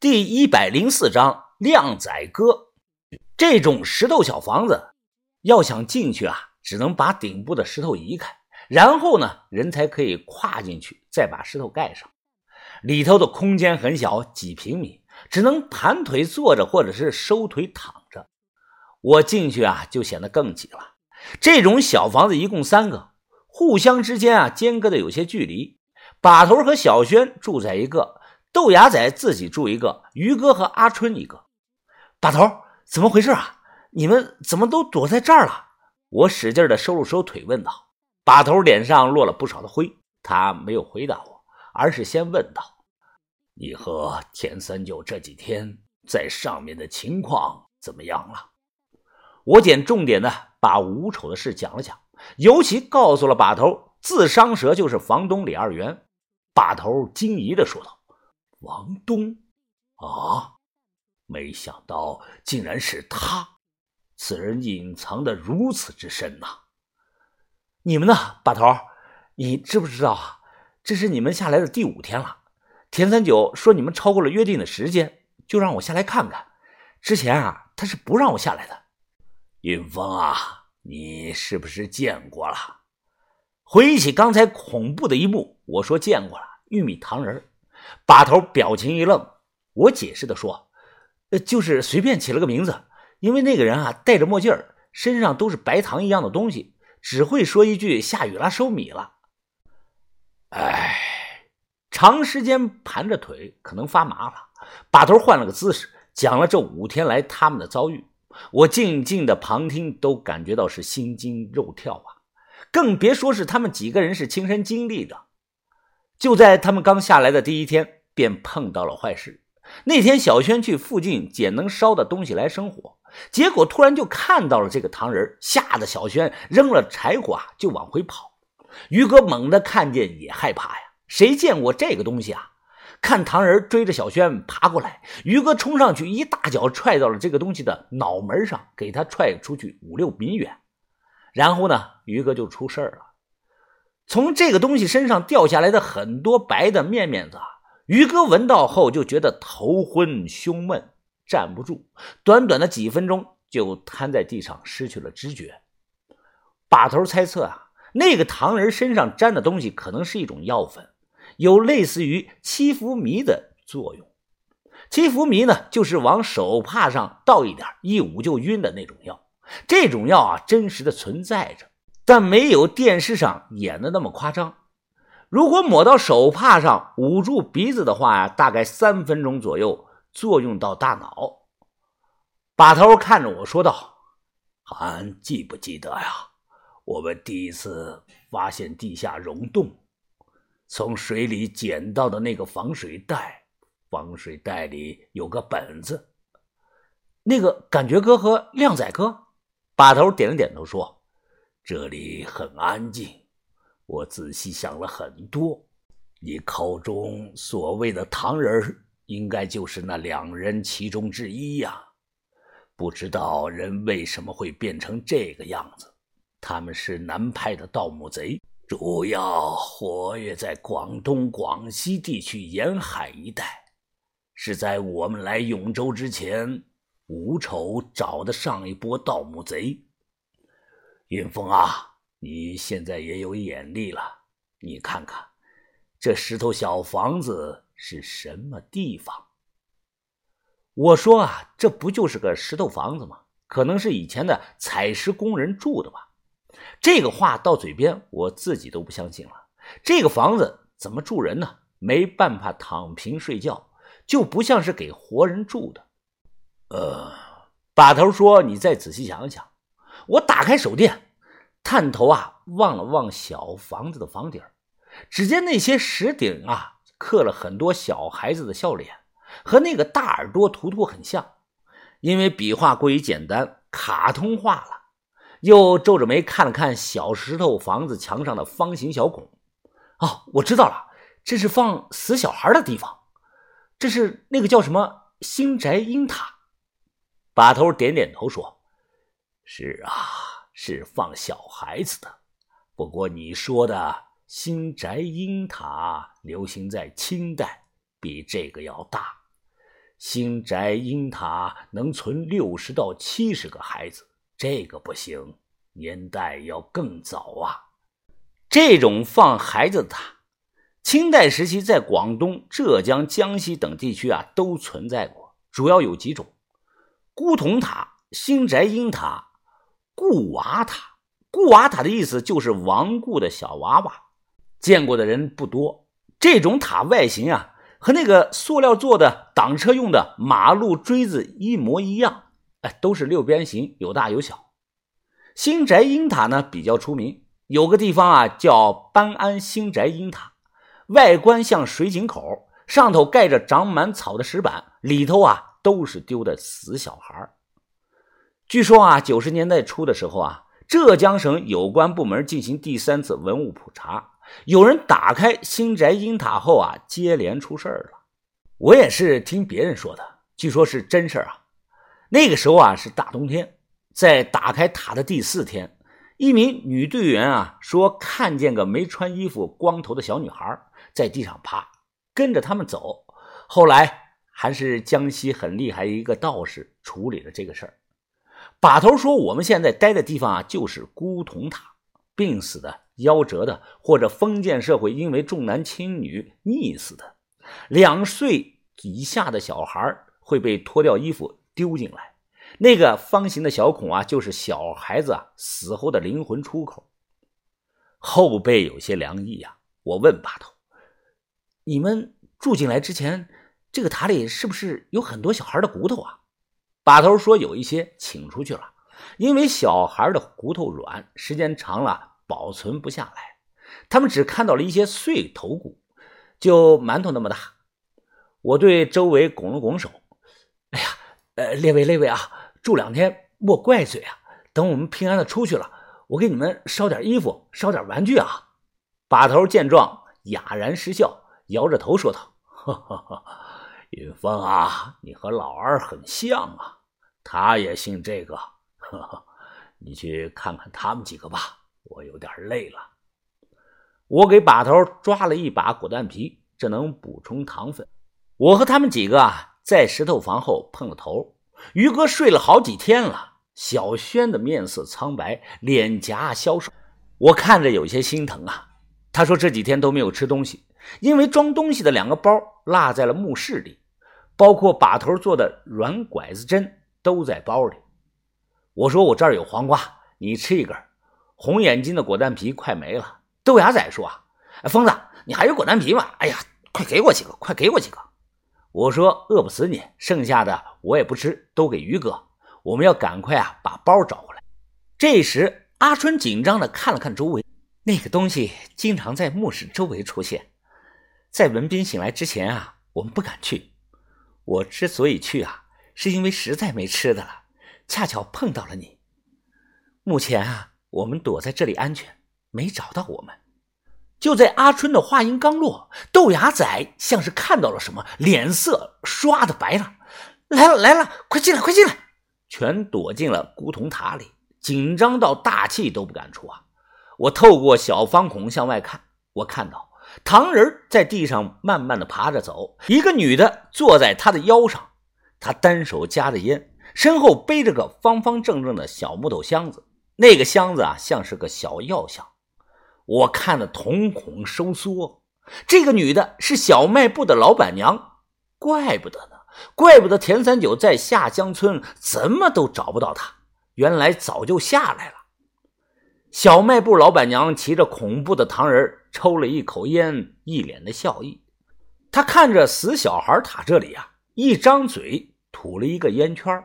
第一百零四章靓仔哥。这种石头小房子，要想进去啊，只能把顶部的石头移开，然后呢，人才可以跨进去，再把石头盖上。里头的空间很小，几平米，只能盘腿坐着，或者是收腿躺着。我进去啊，就显得更挤了。这种小房子一共三个，互相之间啊间隔的有些距离。把头和小轩住在一个。豆芽仔自己住一个，于哥和阿春一个。把头，怎么回事啊？你们怎么都躲在这儿了？我使劲的收了收腿，问道。把头脸上落了不少的灰，他没有回答我，而是先问道：“你和田三九这几天在上面的情况怎么样了？”我捡重点的把吴丑的事讲了讲，尤其告诉了把头，自伤蛇就是房东李二元。把头惊疑的说道。王东，啊！没想到竟然是他，此人隐藏的如此之深呐！你们呢，把头？你知不知道啊？这是你们下来的第五天了。田三九说你们超过了约定的时间，就让我下来看看。之前啊，他是不让我下来的。云峰啊，你是不是见过了？回忆起刚才恐怖的一幕，我说见过了，玉米糖人。把头表情一愣，我解释的说：“呃，就是随便起了个名字，因为那个人啊戴着墨镜身上都是白糖一样的东西，只会说一句‘下雨了，收米了’。”哎，长时间盘着腿可能发麻了。把头换了个姿势，讲了这五天来他们的遭遇。我静静的旁听，都感觉到是心惊肉跳啊，更别说是他们几个人是亲身经历的。就在他们刚下来的第一天，便碰到了坏事。那天，小轩去附近捡能烧的东西来生火，结果突然就看到了这个糖人，吓得小轩扔了柴火啊，就往回跑。于哥猛地看见也害怕呀，谁见过这个东西啊？看糖人追着小轩爬过来，于哥冲上去一大脚踹到了这个东西的脑门上，给他踹出去五六米远。然后呢，于哥就出事了。从这个东西身上掉下来的很多白的面面子，于哥闻到后就觉得头昏胸闷，站不住，短短的几分钟就瘫在地上失去了知觉。把头猜测啊，那个糖人身上沾的东西可能是一种药粉，有类似于七福迷的作用。七福迷呢，就是往手帕上倒一点，一捂就晕的那种药。这种药啊，真实的存在着。但没有电视上演的那么夸张。如果抹到手帕上捂住鼻子的话呀，大概三分钟左右作用到大脑。把头看着我说道：“还记不记得呀？我们第一次发现地下溶洞，从水里捡到的那个防水袋，防水袋里有个本子。那个感觉哥和靓仔哥，把头点了点头说。”这里很安静，我仔细想了很多。你口中所谓的唐人，应该就是那两人其中之一呀。不知道人为什么会变成这个样子？他们是南派的盗墓贼，主要活跃在广东、广西地区沿海一带。是在我们来永州之前，吴丑找的上一波盗墓贼。云峰啊，你现在也有眼力了，你看看这石头小房子是什么地方？我说啊，这不就是个石头房子吗？可能是以前的采石工人住的吧。这个话到嘴边，我自己都不相信了。这个房子怎么住人呢？没办法躺平睡觉，就不像是给活人住的。呃，把头说，你再仔细想想。我打开手电，探头啊望了望小房子的房顶只见那些石顶啊刻了很多小孩子的笑脸，和那个大耳朵图图很像，因为笔画过于简单，卡通化了。又皱着眉看了看小石头房子墙上的方形小孔，哦，我知道了，这是放死小孩的地方，这是那个叫什么新宅阴塔。把头点点头说。是啊，是放小孩子的。不过你说的新宅阴塔流行在清代，比这个要大。新宅阴塔能存六十到七十个孩子，这个不行，年代要更早啊。这种放孩子的塔，清代时期在广东、浙江、江西等地区啊都存在过，主要有几种：孤童塔、新宅阴塔、固娃塔。固娃塔的意思就是亡故的小娃娃，见过的人不多。这种塔外形啊，和那个塑料做的挡车用的马路锥子一模一样，哎，都是六边形，有大有小。新宅英塔呢比较出名，有个地方啊叫班安新宅英塔，外观像水井口，上头盖着长满草的石板，里头啊都是丢的死小孩。据说啊，九十年代初的时候啊。浙江省有关部门进行第三次文物普查，有人打开新宅阴塔后啊，接连出事儿了。我也是听别人说的，据说是真事儿啊。那个时候啊是大冬天，在打开塔的第四天，一名女队员啊说看见个没穿衣服、光头的小女孩在地上爬，跟着他们走。后来还是江西很厉害一个道士处理了这个事儿。把头说：“我们现在待的地方啊，就是孤童塔，病死的、夭折的，或者封建社会因为重男轻女溺死的，两岁以下的小孩会被脱掉衣服丢进来，那个方形的小孔啊，就是小孩子啊死后的灵魂出口。”后背有些凉意啊，我问把头：“你们住进来之前，这个塔里是不是有很多小孩的骨头啊？”把头说：“有一些请出去了，因为小孩的骨头软，时间长了保存不下来。他们只看到了一些碎头骨，就馒头那么大。”我对周围拱了拱手：“哎呀，呃，列位列位啊，住两天莫怪罪啊！等我们平安的出去了，我给你们捎点衣服，捎点玩具啊！”把头见状哑然失笑，摇着头说道：“哈哈哈，云峰啊，你和老二很像啊。”他也信这个，呵呵，你去看看他们几个吧，我有点累了。我给把头抓了一把果蛋皮，这能补充糖分。我和他们几个啊，在石头房后碰了头。于哥睡了好几天了，小轩的面色苍白，脸颊消瘦，我看着有些心疼啊。他说这几天都没有吃东西，因为装东西的两个包落在了墓室里，包括把头做的软拐子针。都在包里。我说我这儿有黄瓜，你吃一根。红眼睛的果丹皮快没了。豆芽仔说：“哎，疯子，你还有果丹皮吗？哎呀，快给我几个，快给我几个。”我说：“饿不死你，剩下的我也不吃，都给于哥。我们要赶快啊，把包找回来。”这时，阿春紧张的看了看周围，那个东西经常在墓室周围出现。在文斌醒来之前啊，我们不敢去。我之所以去啊。是因为实在没吃的了，恰巧碰到了你。目前啊，我们躲在这里安全，没找到我们。就在阿春的话音刚落，豆芽仔像是看到了什么，脸色唰的白了。来了来了，快进来快进来！全躲进了古铜塔里，紧张到大气都不敢出啊！我透过小方孔向外看，我看到唐人在地上慢慢的爬着走，一个女的坐在他的腰上。他单手夹着烟，身后背着个方方正正的小木头箱子，那个箱子啊像是个小药箱。我看的瞳孔收缩。这个女的是小卖部的老板娘，怪不得呢，怪不得田三九在下江村怎么都找不到她，原来早就下来了。小卖部老板娘骑着恐怖的唐人，抽了一口烟，一脸的笑意。他看着死小孩塔这里啊，一张嘴。吐了一个烟圈